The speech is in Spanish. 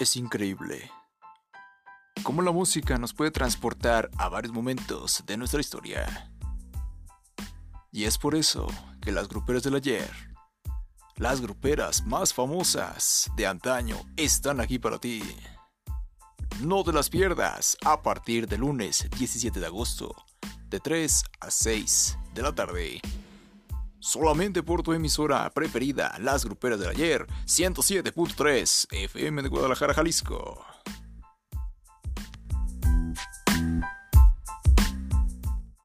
Es increíble cómo la música nos puede transportar a varios momentos de nuestra historia. Y es por eso que las gruperas del ayer, las gruperas más famosas de antaño, están aquí para ti. No te las pierdas a partir del lunes 17 de agosto, de 3 a 6 de la tarde. Solamente por tu emisora preferida, Las Gruperas del Ayer, 107.3 FM de Guadalajara, Jalisco.